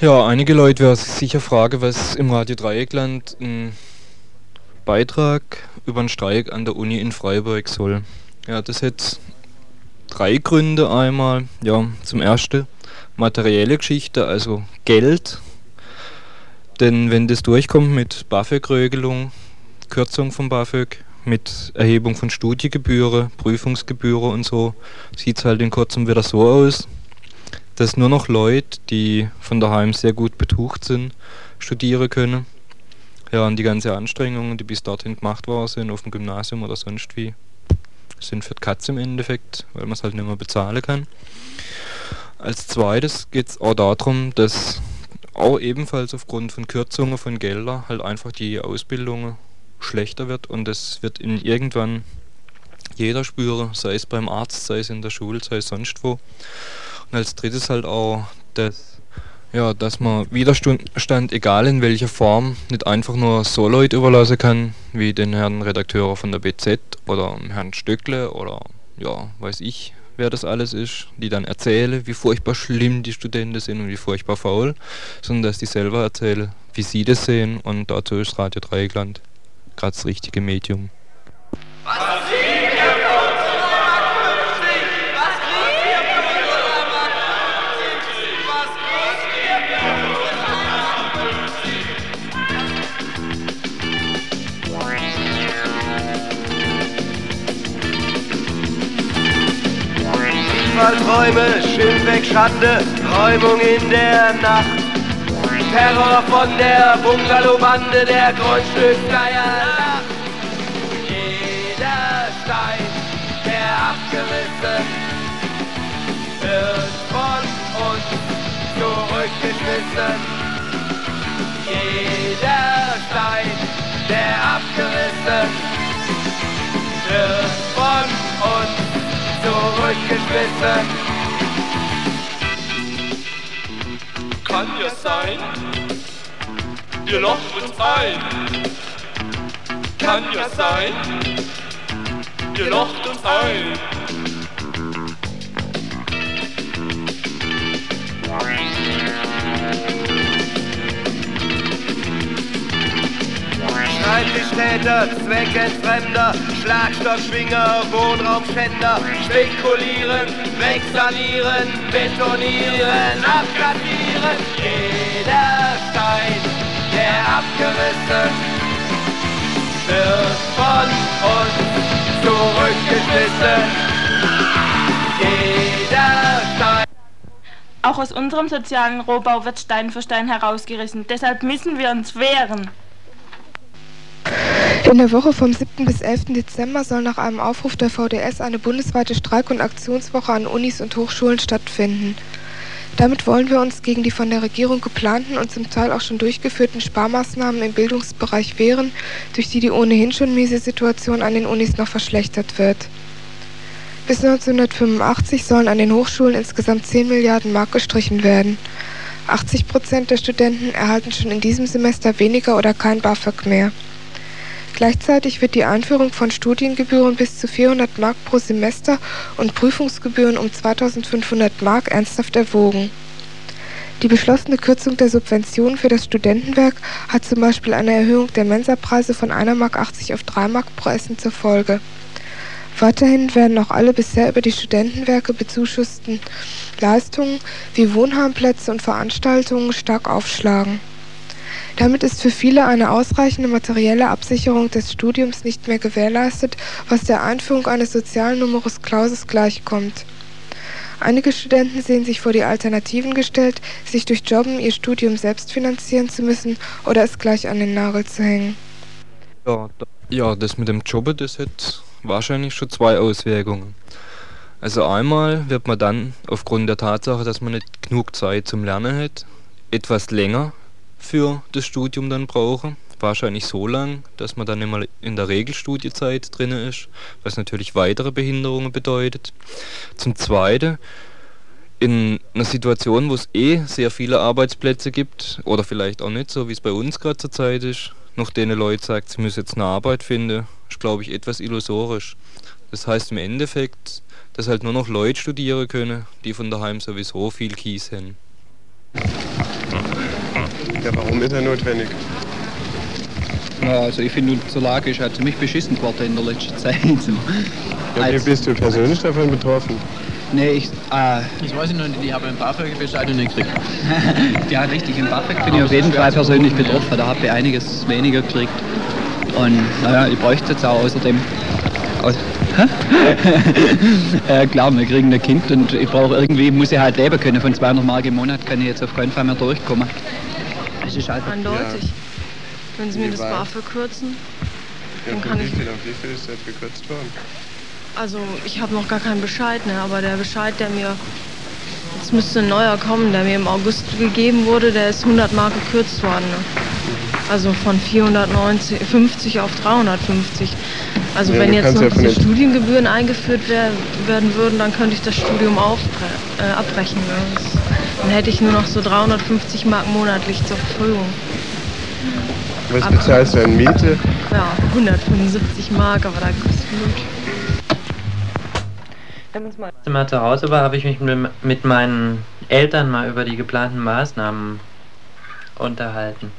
Ja, einige Leute werden sich sicher fragen, was im Radio Dreieckland ein Beitrag über einen Streik an der Uni in Freiburg soll. Ja, das hat drei Gründe einmal. Ja, zum ersten materielle Geschichte, also Geld. Denn wenn das durchkommt mit BAföG-Regelung, Kürzung von BAföG, mit Erhebung von Studiengebühren, Prüfungsgebühren und so, sieht es halt in kurzem wieder so aus, dass nur noch Leute, die von daheim sehr gut betucht sind, studieren können. Ja, und die ganzen Anstrengungen, die bis dorthin gemacht worden sind, auf dem Gymnasium oder sonst wie, sind für die Katze im Endeffekt, weil man es halt nicht mehr bezahlen kann. Als zweites geht es auch darum, dass auch ebenfalls aufgrund von Kürzungen von Geldern halt einfach die Ausbildung schlechter wird und es wird in irgendwann jeder spüren, sei es beim Arzt, sei es in der Schule, sei es sonst wo. Als drittes halt auch, dass, ja, dass man Widerstand, egal in welcher Form, nicht einfach nur so Leute überlassen kann, wie den Herrn Redakteur von der BZ oder Herrn Stöckle oder ja, weiß ich, wer das alles ist, die dann erzählen, wie furchtbar schlimm die Studenten sind und wie furchtbar faul, sondern dass die selber erzählen, wie sie das sehen und dazu ist Radio Dreieckland gerade das richtige Medium. Was Träume, Schimpfweg, Schande, Räumung in der Nacht. Terror von der Bungalowbande, der Grundstücksgeier lacht. Jeder Stein, der abgerissen wird von uns zurückgeschmissen. Jeder Stein, der abgerissen wird von uns zurückgeschmissen. Kann ja sein, ihr locht uns ein. Kann ja sein, ihr locht uns ein. Schreibtischtäter, Zweckentfremder, Schlagstockschwinger, Wohnraumschänder, spekulieren, wegsanieren, betonieren, abkartieren. Jeder Stein, der abgerissen wird von uns zurückgeschmissen. Auch aus unserem sozialen Rohbau wird Stein für Stein herausgerissen. Deshalb müssen wir uns wehren. In der Woche vom 7. bis 11. Dezember soll nach einem Aufruf der VDS eine bundesweite Streik- und Aktionswoche an Unis und Hochschulen stattfinden. Damit wollen wir uns gegen die von der Regierung geplanten und zum Teil auch schon durchgeführten Sparmaßnahmen im Bildungsbereich wehren, durch die die ohnehin schon miese Situation an den Unis noch verschlechtert wird. Bis 1985 sollen an den Hochschulen insgesamt 10 Milliarden Mark gestrichen werden. 80 Prozent der Studenten erhalten schon in diesem Semester weniger oder kein BAföG mehr. Gleichzeitig wird die Einführung von Studiengebühren bis zu 400 Mark pro Semester und Prüfungsgebühren um 2500 Mark ernsthaft erwogen. Die beschlossene Kürzung der Subventionen für das Studentenwerk hat zum Beispiel eine Erhöhung der Mensapreise von 1,80 Mark auf 3 Mark pro Essen zur Folge. Weiterhin werden auch alle bisher über die Studentenwerke bezuschussten Leistungen wie Wohnheimplätze und Veranstaltungen stark aufschlagen. Damit ist für viele eine ausreichende materielle Absicherung des Studiums nicht mehr gewährleistet, was der Einführung eines sozialen Numerus Clausus gleichkommt. Einige Studenten sehen sich vor die Alternativen gestellt, sich durch Jobben ihr Studium selbst finanzieren zu müssen oder es gleich an den Nagel zu hängen. Ja, ja das mit dem Jobben, das hat wahrscheinlich schon zwei Auswirkungen. Also einmal wird man dann aufgrund der Tatsache, dass man nicht genug Zeit zum Lernen hat, etwas länger für das Studium dann brauchen. Wahrscheinlich so lang, dass man dann immer in der Regelstudiezeit drin ist, was natürlich weitere Behinderungen bedeutet. Zum Zweiten, in einer Situation, wo es eh sehr viele Arbeitsplätze gibt, oder vielleicht auch nicht, so wie es bei uns gerade zur Zeit ist, noch denen Leute sagt, sie müssen jetzt eine Arbeit finden, ist glaube ich etwas illusorisch. Das heißt im Endeffekt, dass halt nur noch Leute studieren können, die von daheim sowieso viel Kies haben. Ja, warum ist er notwendig? Ja, also ich finde, unsere Lage ist halt ziemlich beschissen geworden in der letzten Zeit. So. Ja, wie Als- bist du persönlich davon betroffen? Nee, ich, äh, Ich weiß noch nicht, ich habe ein BAföG-Bescheid nicht gekriegt. ja, richtig, im BAföG bin ich auf jeden Fall persönlich betroffen. Da habe ich einiges weniger gekriegt. Und naja, ich bräuchte jetzt auch außerdem. Aus, Hä? äh, klar, wir kriegen ein Kind und ich brauche irgendwie, muss ich halt leben können. Von 200 Mark im Monat kann ich jetzt auf keinen Fall mehr durchkommen. Das ist halt Eindeutig. Wenn Sie mir das? BAföG kürzen. Ja, kann wie ich- viel auf wie viel ist das gekürzt worden? Also ich habe noch gar keinen Bescheid, ne? aber der Bescheid, der mir, jetzt müsste ein neuer kommen, der mir im August gegeben wurde, der ist 100 Mark gekürzt worden. Ne? Also von 450 auf 350. Also Ja, wenn jetzt noch ja diese Studiengebühren eingeführt wer werden würden, dann könnte ich das Studium aufbre äh, abbrechen. Ne? Das, dann hätte ich nur noch so 350 Mark monatlich zur Verfügung. Was Aber- bezahlst du an Miete? Ja, 175 Mark, aber da kostet gut. Als ich mal zu Hause war, habe ich mich mit, mit meinen Eltern mal über die geplanten Maßnahmen unterhalten.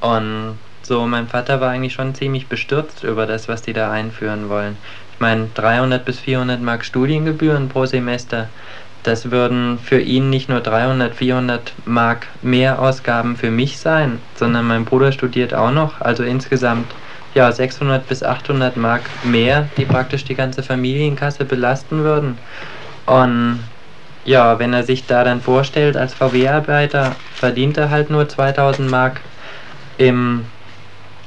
Und so, mein Vater war eigentlich schon ziemlich bestürzt über das, was die da einführen wollen. Ich meine, 300 bis 400 Mark Studiengebühren pro Semester, das würden für ihn nicht nur 300, 400 Mark mehr Ausgaben für mich sein, sondern mein Bruder studiert auch noch, also insgesamt ja 600 bis 800 Mark mehr, die praktisch die ganze Familienkasse belasten würden. Und ja, wenn er sich da dann vorstellt, als VW-Arbeiter verdient er halt nur 2000 Mark im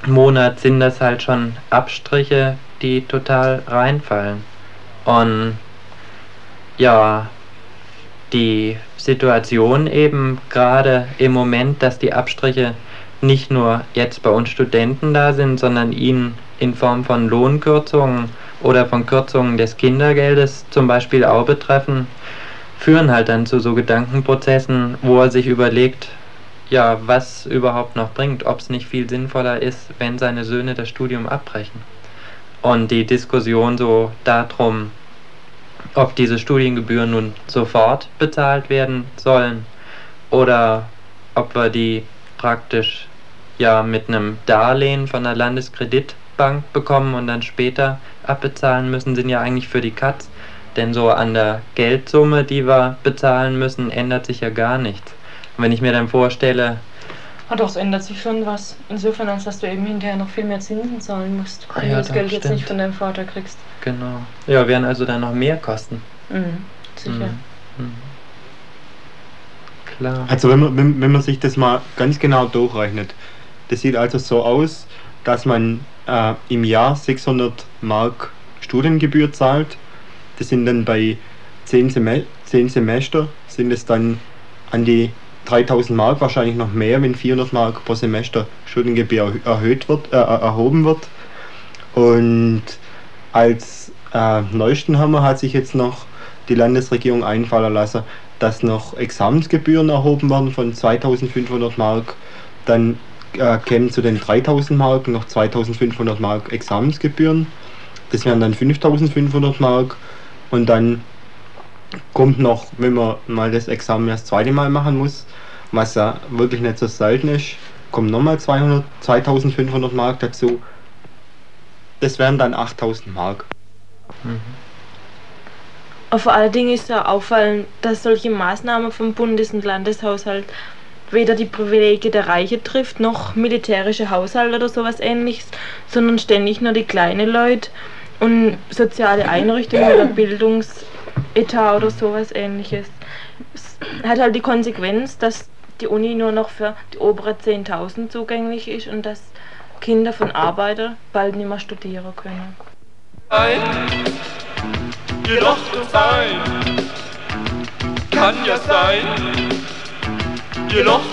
Monat, sind das halt schon Abstriche, die total reinfallen. Und ja, die Situation eben gerade im Moment, dass die Abstriche nicht nur jetzt bei uns Studenten da sind, sondern ihn in Form von Lohnkürzungen oder von Kürzungen des Kindergeldes zum Beispiel auch betreffen, führen halt dann zu so Gedankenprozessen, wo er sich überlegt, ja, was überhaupt noch bringt, ob es nicht viel sinnvoller ist, wenn seine Söhne das Studium abbrechen. Und die Diskussion so darum, ob diese Studiengebühren nun sofort bezahlt werden sollen oder ob wir die praktisch ja mit einem Darlehen von der Landeskreditbank bekommen und dann später abbezahlen müssen, sind ja eigentlich für die Katz. Denn so an der Geldsumme, die wir bezahlen müssen, ändert sich ja gar nichts. Und wenn ich mir dann vorstelle, Ah doch, es ändert sich schon was. Insofern, als dass du eben hinterher noch viel mehr Zinsen zahlen musst, Ah wenn ja, du das Geld jetzt stimmt. nicht von deinem Vater kriegst. Genau, ja, werden also dann noch mehr kosten. Mhm, sicher. Mhm. Mhm. Klar. Also wenn man, wenn, wenn man sich das mal ganz genau durchrechnet, das sieht also so aus, dass man äh, im Jahr 600 Mark Studiengebühr zahlt. Das sind dann bei 10, Seme 10 Semester, sind es dann an die 3000 Mark, wahrscheinlich noch mehr, wenn 400 Mark pro Semester Studiengebühr erhö- erhöht wird, äh, erhoben wird. Und als äh, neuesten Hammer hat sich jetzt noch die Landesregierung einfallen lassen, dass noch Examensgebühren erhoben werden von 2500 Mark. Dann äh, kämen zu den 3000 Mark noch 2500 Mark Examensgebühren. Das wären dann 5500 Mark. Und dann kommt noch, wenn man mal das Examen das zweite Mal machen muss, was ja wirklich nicht so selten ist, kommen nochmal 200, 2500 Mark dazu. Das wären dann 8000 Mark. Mhm. Vor allen Dingen ist ja auffallend, dass solche Maßnahmen vom Bundes- und Landeshaushalt weder die Privilegien der Reiche trifft, noch militärische Haushalte oder sowas ähnliches, sondern ständig nur die kleinen Leute und soziale Einrichtungen oder Bildungsetat oder sowas ähnliches. Es hat halt die Konsequenz, dass die Uni nur noch für die obere 10.000 zugänglich ist und dass Kinder von Arbeitern bald nicht mehr studieren können. Ein, das sein kann ja sein,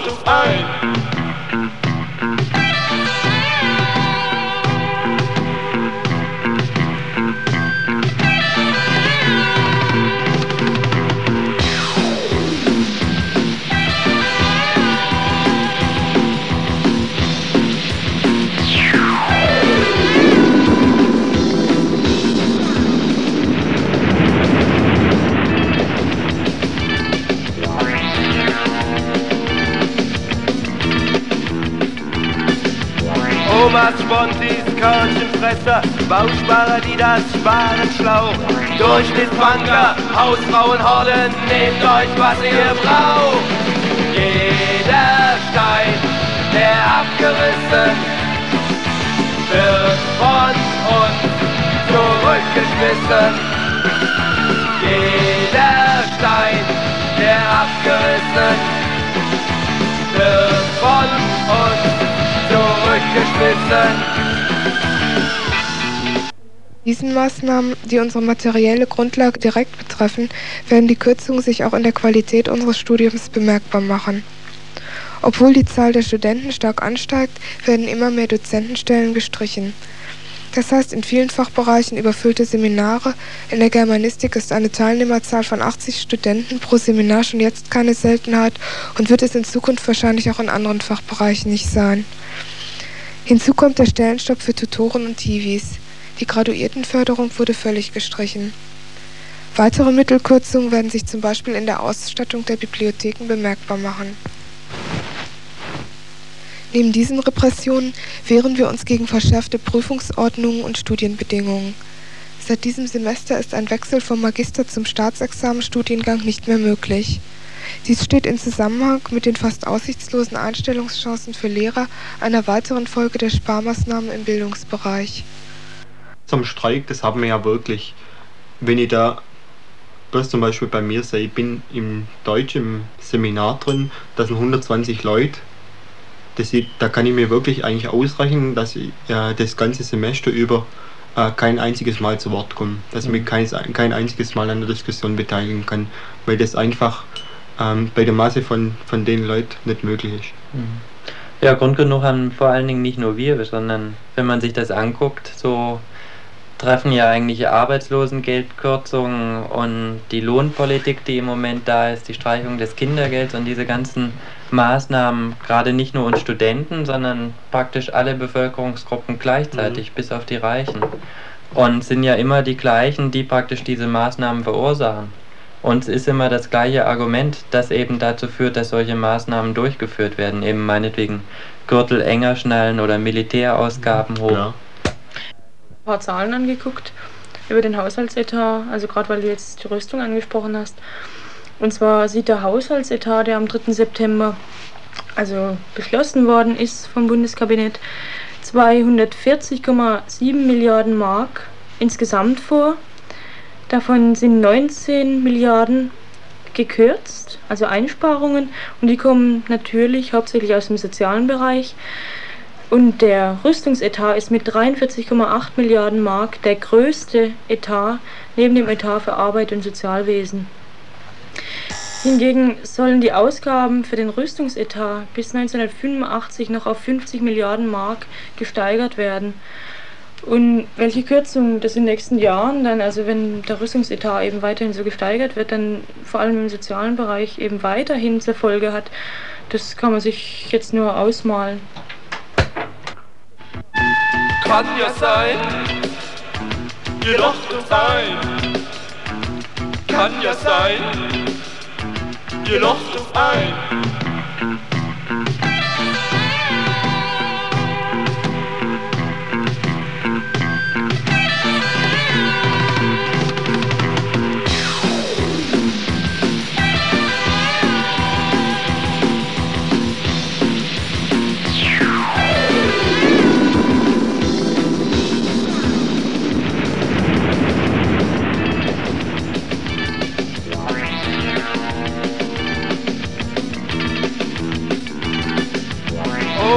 das ein. Omas, Spontis, Körnchenfresser, Bausparer, die das Sparen schlau. Durchschnittsbanker, Hausfrauenhorden, nehmt euch, was ihr braucht. Jeder Stein, der abgerissen wird von uns zurückgeschmissen. Jeder Stein, der abgerissen wird von uns zurückgeschmissen. Diesen Maßnahmen, die unsere materielle Grundlage direkt betreffen, werden die Kürzungen sich auch in der Qualität unseres Studiums bemerkbar machen. Obwohl die Zahl der Studenten stark ansteigt, werden immer mehr Dozentenstellen gestrichen. Das heißt in vielen Fachbereichen überfüllte Seminare, in der Germanistik ist eine Teilnehmerzahl von 80 Studenten pro Seminar schon jetzt keine Seltenheit und wird es in Zukunft wahrscheinlich auch in anderen Fachbereichen nicht sein. Hinzu kommt der Stellenstopp für Tutoren und Tivis. Die Graduiertenförderung wurde völlig gestrichen. Weitere Mittelkürzungen werden sich zum Beispiel in der Ausstattung der Bibliotheken bemerkbar machen. Neben diesen Repressionen wehren wir uns gegen verschärfte Prüfungsordnungen und Studienbedingungen. Seit diesem Semester ist ein Wechsel vom Magister zum Staatsexamenstudiengang nicht mehr möglich. Dies steht in Zusammenhang mit den fast aussichtslosen Einstellungschancen für Lehrer, einer weiteren Folge der Sparmaßnahmen im Bildungsbereich. Zum Streik, das haben wir ja wirklich. Wenn ich da bloß zum Beispiel bei mir sehe, ich bin im Deutsch im Seminar drin, da sind 120 Leute. Das, da kann ich mir wirklich eigentlich ausrechnen, dass ich äh, das ganze Semester über äh, kein einziges Mal zu Wort komme. Dass ich mich mhm. kein, kein einziges Mal an der Diskussion beteiligen kann, weil das einfach ähm, bei der Masse von, von den Leuten nicht möglich ist. Mhm. Ja, Grund genug haben vor allen Dingen nicht nur wir, sondern wenn man sich das anguckt, so treffen ja eigentlich Arbeitslosengeldkürzungen und die Lohnpolitik, die im Moment da ist, die Streichung des Kindergelds und diese ganzen Maßnahmen gerade nicht nur uns Studenten, sondern praktisch alle Bevölkerungsgruppen gleichzeitig, mhm. bis auf die Reichen. Und sind ja immer die gleichen, die praktisch diese Maßnahmen verursachen. Und es ist immer das gleiche Argument, das eben dazu führt, dass solche Maßnahmen durchgeführt werden. Eben meinetwegen Gürtel enger schnallen oder Militärausgaben hoch. Ja. Ein paar Zahlen angeguckt über den Haushaltsetat, also gerade weil du jetzt die Rüstung angesprochen hast. Und zwar sieht der Haushaltsetat, der am 3. September also beschlossen worden ist vom Bundeskabinett, 240,7 Milliarden Mark insgesamt vor. Davon sind 19 Milliarden gekürzt, also Einsparungen, und die kommen natürlich hauptsächlich aus dem sozialen Bereich. Und der Rüstungsetat ist mit 43,8 Milliarden Mark der größte Etat neben dem Etat für Arbeit und Sozialwesen. Hingegen sollen die Ausgaben für den Rüstungsetat bis 1985 noch auf 50 Milliarden Mark gesteigert werden. Und welche Kürzungen das in den nächsten Jahren dann, also wenn der Rüstungsetat eben weiterhin so gesteigert wird, dann vor allem im sozialen Bereich eben weiterhin zur Folge hat, das kann man sich jetzt nur ausmalen. Kann ja sein, jedoch sein. Kann ja sein, jedoch ein.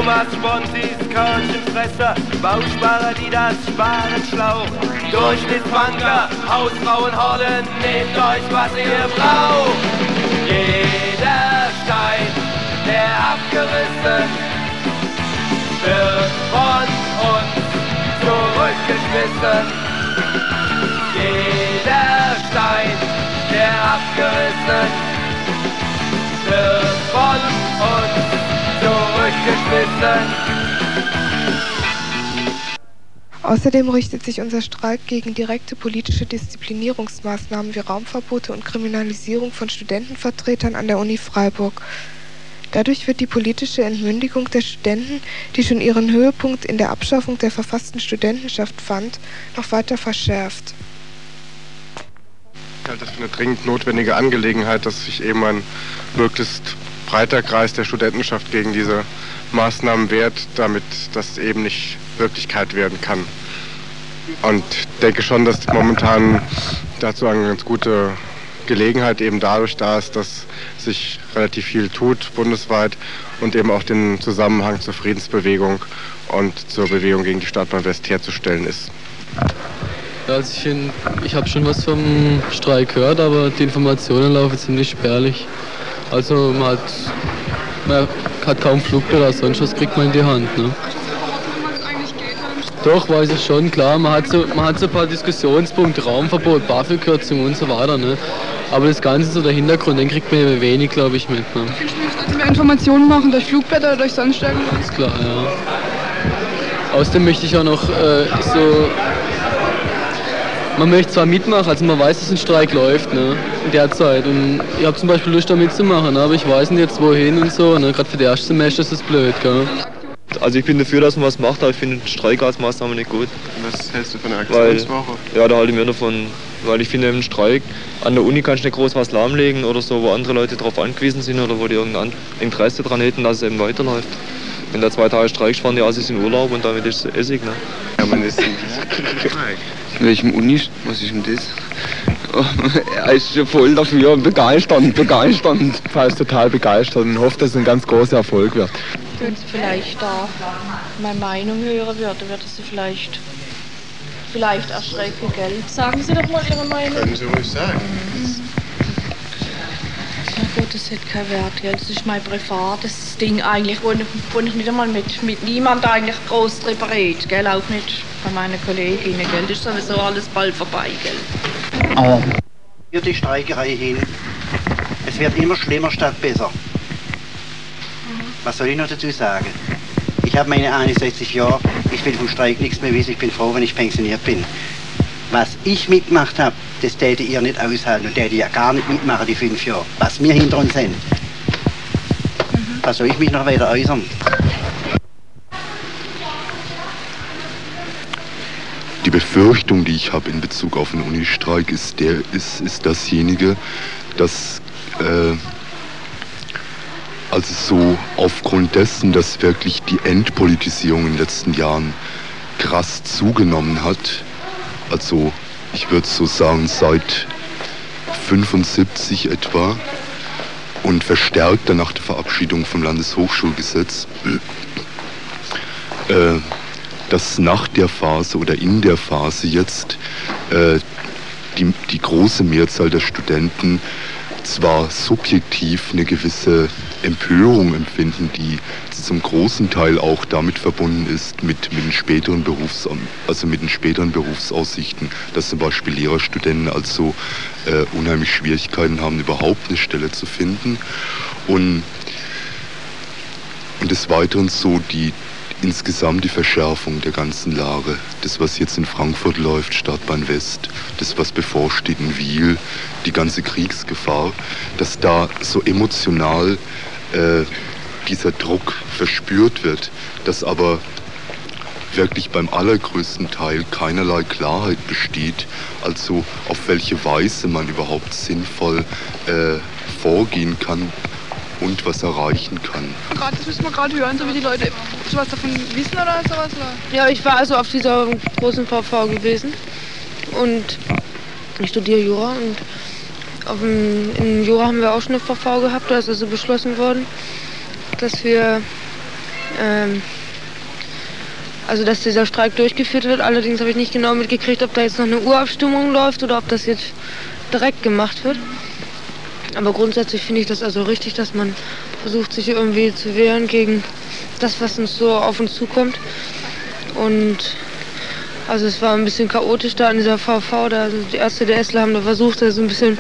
Omas, Spontis, Körnchenfresser, Bausparer, die das Sparen schlau. Durchschnittsbanker, Hausfrauenhorden, nehmt euch, was ihr braucht. Jeder Stein, der abgerissen wird von uns zurückgeschmissen. Jeder Stein, der abgerissen wird von uns Außerdem richtet sich unser Streik gegen direkte politische Disziplinierungsmaßnahmen wie Raumverbote und Kriminalisierung von Studentenvertretern an der Uni Freiburg. Dadurch wird die politische Entmündigung der Studenten, die schon ihren Höhepunkt in der Abschaffung der verfassten Studentenschaft fand, noch weiter verschärft. Ich halte das für eine dringend notwendige Angelegenheit, dass sich eben ein möglichst breiter Kreis der Studentenschaft gegen diese Maßnahmen wehrt, damit das eben nicht Wirklichkeit werden kann. Und denke schon, dass momentan dazu eine ganz gute Gelegenheit eben dadurch da ist, dass sich relativ viel tut bundesweit und eben auch den Zusammenhang zur Friedensbewegung und zur Bewegung gegen die Stadtbahn West herzustellen ist. Also ich ich habe schon was vom Streik gehört, aber die Informationen laufen ziemlich spärlich. Also man hat, man hat kaum Flugblätter sonst was kriegt man in die Hand. Ne? Doch, weiß ich schon, klar. Man hat so, man hat so ein paar Diskussionspunkte, Raumverbot, BAföG-Kürzung und so weiter. Ne? Aber das Ganze, so der Hintergrund, den kriegt man ja wenig, glaube ich, mit. Ne? Dass wir Informationen machen durch Flugblätter oder durch sonst irgendwas? Klar, ja. Außerdem möchte ich auch noch äh, so. Man möchte zwar mitmachen, also man weiß, dass ein Streik läuft, ne, in der Zeit. Und ich habe zum Beispiel Lust, da mitzumachen, ne, aber ich weiß nicht jetzt wohin und so. Ne, Gerade für die erste Semester ist das blöd, gell. Also ich bin dafür, dass man was macht, aber ich finde Streik als Maßnahme nicht gut. Was hältst du von der Aktionswoche? Weil, ja, da halte ich mir davon, weil ich finde im Streik, an der Uni kannst du nicht groß was lahmlegen oder so, wo andere Leute darauf angewiesen sind oder wo die irgendein Interesse daran hätten, dass es eben weiterläuft. Wenn da zwei Tage Streik fahren die Assis in Urlaub und damit ist es Essig, ne? Ja, man ist in Streik. In welchem Uni? Was ist denn das? er ist schon voll dafür, begeisternd, begeisternd. Er ist total begeistert und hofft, dass es ein ganz großer Erfolg wird. Wenn sie vielleicht da meine Meinung hören würde, würde sie vielleicht, vielleicht erschrecken, gell? Sagen Sie doch mal Ihre Meinung. Können Sie ruhig sagen. Na gut, das hat keinen Wert, gell? Das ist mein privates Ding eigentlich, wo ich, wo ich nicht einmal mit, mit niemand eigentlich groß drüber rede, gell? Auch nicht bei meinen Kolleginnen, gell? Das ist sowieso alles bald vorbei, gell? Aber für die Streikerei hin, es wird immer schlimmer statt besser. Was soll ich noch dazu sagen? Ich habe meine 61 Jahre, ich will vom Streik nichts mehr wissen, ich bin froh, wenn ich pensioniert bin. Was ich mitgemacht habe, das täte ihr nicht aushalten und täte ja gar nicht mitmachen, die fünf Jahre. Was wir hinter uns sind. Was soll ich mich noch weiter äußern? Die Befürchtung, die ich habe in Bezug auf den Unistreik, ist, der, ist, ist dasjenige, dass äh, also so aufgrund dessen, dass wirklich die Entpolitisierung in den letzten Jahren krass zugenommen hat, also ich würde so sagen seit 75 etwa und verstärkt nach der Verabschiedung vom Landeshochschulgesetz, äh, dass nach der Phase oder in der Phase jetzt äh, die, die große Mehrzahl der Studenten zwar subjektiv eine gewisse Empörung empfinden, die zum großen Teil auch damit verbunden ist mit, mit den späteren Berufs also mit den späteren Berufsaussichten, dass zum Beispiel Lehrerstudenten also äh, unheimlich Schwierigkeiten haben, überhaupt eine Stelle zu finden. Und und des Weiteren so die insgesamt die Verschärfung der ganzen Lage. Das, was jetzt in Frankfurt läuft, Stadtbahn West, das, was bevorsteht in Wiel, die ganze Kriegsgefahr, dass da so emotional äh, dieser Druck verspürt wird, dass aber wirklich beim allergrößten Teil keinerlei Klarheit besteht, also auf welche Weise man überhaupt sinnvoll äh, vorgehen kann und was erreichen kann. Gerade, das müssen wir gerade hören, so wie die Leute sowas davon wissen oder sowas. Oder? Ja, ich war also auf dieser großen VV gewesen und ich studiere Jura und auf dem, in Jura haben wir auch schon eine VV gehabt, da ist also beschlossen worden, dass wir ähm, also dass dieser Streik durchgeführt wird. Allerdings habe ich nicht genau mitgekriegt, ob da jetzt noch eine Urabstimmung läuft oder ob das jetzt direkt gemacht wird. Aber grundsätzlich finde ich das also richtig, dass man versucht, sich irgendwie zu wehren gegen das, was uns so auf uns zukommt. Und also es war ein bisschen chaotisch da in dieser VV. Da also die Ärzte der Essler haben da versucht, da so ein bisschen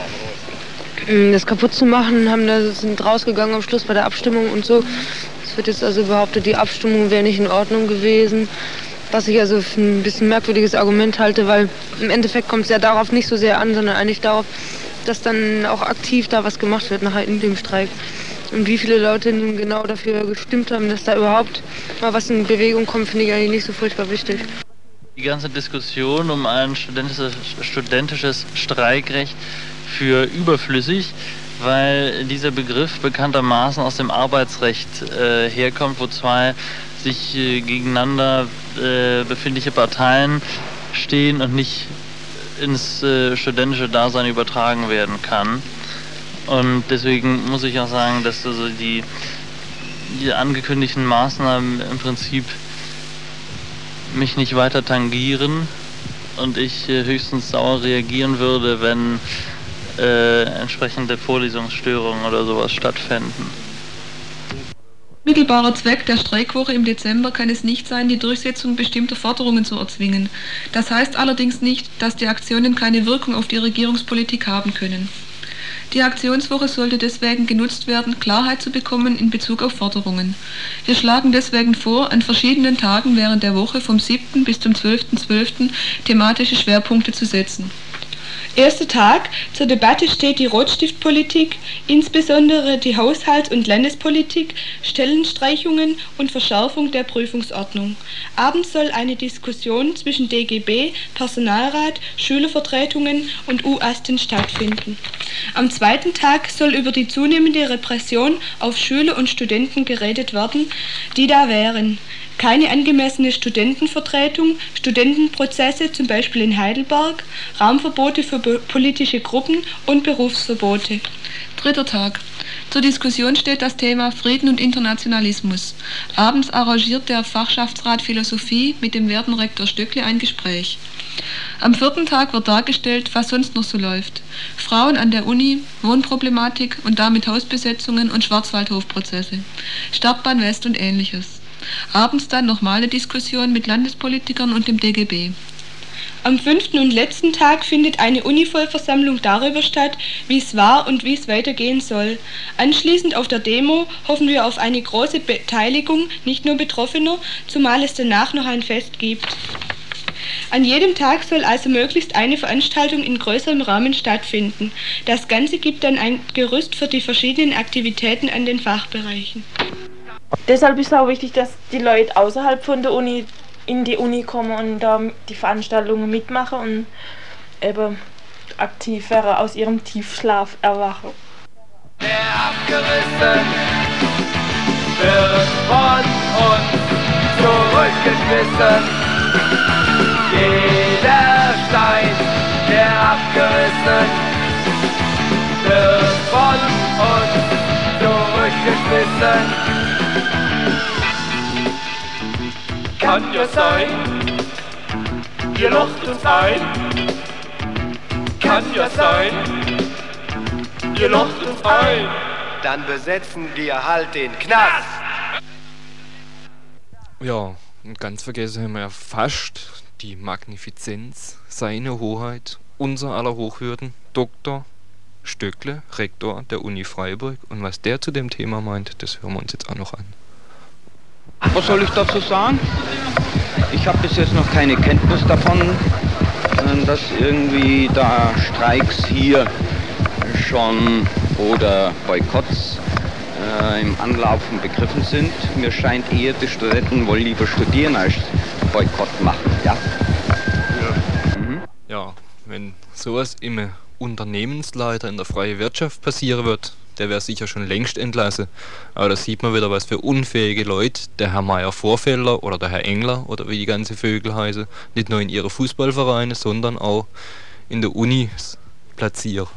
mm, das kaputt zu machen, haben da sind rausgegangen am Schluss bei der Abstimmung und so. Es wird jetzt also behauptet, die Abstimmung wäre nicht in Ordnung gewesen. Was ich also für ein bisschen merkwürdiges Argument halte, weil im Endeffekt kommt es ja darauf nicht so sehr an, sondern eigentlich darauf, dass dann auch aktiv da was gemacht wird nachher in dem Streik. Und wie viele Leute nun genau dafür gestimmt haben, dass da überhaupt mal was in Bewegung kommt, finde ich eigentlich nicht so furchtbar wichtig. Die ganze Diskussion um ein studentisches, studentisches Streikrecht für überflüssig, weil dieser Begriff bekanntermaßen aus dem Arbeitsrecht äh, herkommt, wo zwei sich äh, gegeneinander äh, befindliche Parteien stehen und nicht ins äh, studentische Dasein übertragen werden kann. Und deswegen muss ich auch sagen, dass also die, die angekündigten Maßnahmen im Prinzip mich nicht weiter tangieren und ich äh, höchstens sauer reagieren würde, wenn äh, entsprechende Vorlesungsstörungen oder sowas stattfänden. Mittelbarer Zweck der Streikwoche im Dezember kann es nicht sein, die Durchsetzung bestimmter Forderungen zu erzwingen. Das heißt allerdings nicht, dass die Aktionen keine Wirkung auf die Regierungspolitik haben können. Die Aktionswoche sollte deswegen genutzt werden, Klarheit zu bekommen in Bezug auf Forderungen. Wir schlagen deswegen vor, an verschiedenen Tagen während der Woche vom 7. bis zum 12.12. .12. thematische Schwerpunkte zu setzen. Erster Tag. Zur Debatte steht die Rotstiftpolitik, insbesondere die Haushalts- und Landespolitik, Stellenstreichungen und Verschärfung der Prüfungsordnung. Abends soll eine Diskussion zwischen DGB, Personalrat, Schülervertretungen und UASTEN stattfinden. Am zweiten Tag soll über die zunehmende Repression auf Schüler und Studenten geredet werden, die da wären keine angemessene Studentenvertretung, Studentenprozesse zum Beispiel in Heidelberg, Raumverbote für politische Gruppen und Berufsverbote. Dritter Tag. Zur Diskussion steht das Thema Frieden und Internationalismus. Abends arrangiert der Fachschaftsrat Philosophie mit dem Wertenrektor Stöckle ein Gespräch. Am vierten Tag wird dargestellt, was sonst noch so läuft. Frauen an der Uni, Wohnproblematik und damit Hausbesetzungen und Schwarzwaldhofprozesse, Stadtbahn West und ähnliches. Abends dann nochmal eine Diskussion mit Landespolitikern und dem DGB. Am fünften und letzten Tag findet eine Univollversammlung darüber statt, wie es war und wie es weitergehen soll. Anschließend auf der Demo hoffen wir auf eine große Beteiligung nicht nur Betroffener, zumal es danach noch ein Fest gibt. An jedem Tag soll also möglichst eine Veranstaltung in größerem Rahmen stattfinden. Das Ganze gibt dann ein Gerüst für die verschiedenen Aktivitäten an den Fachbereichen. Deshalb ist es auch wichtig, dass die Leute außerhalb von der Uni in die Uni kommen und da die Veranstaltungen mitmachen und eben aktiv aus ihrem Tiefschlaf erwachen. Der abgerissen wird von uns zurückgeschmissen. Jeder Stein, der abgerissen wird von uns zurückgeschmissen. Kann ja sein, ihr locht uns ein. Kann ja sein, ihr locht uns ein. Dann besetzen wir halt den Knast. Ja, und ganz vergessen haben wir ja fast die Magnifizenz, seine Hoheit, unser aller Hochwürden, Dr. Stöckle, Rektor der Uni Freiburg. Und was der zu dem Thema meint, das hören wir uns jetzt auch noch an. Was soll ich dazu sagen? Ich habe bis jetzt noch keine Kenntnis davon, dass irgendwie da Streiks hier schon oder Boykotts äh, im Anlaufen begriffen sind. Mir scheint eher, die Studenten wollen lieber studieren als Boykott machen. Ja, ja. Mhm. ja wenn sowas im Unternehmensleiter in der freien Wirtschaft passieren wird, der wäre sicher schon längst entlassen. Aber da sieht man wieder, was für unfähige Leute der Herr Meier Vorfelder oder der Herr Engler oder wie die ganze Vögel heißen, nicht nur in ihre Fußballvereine, sondern auch in der Uni platzieren.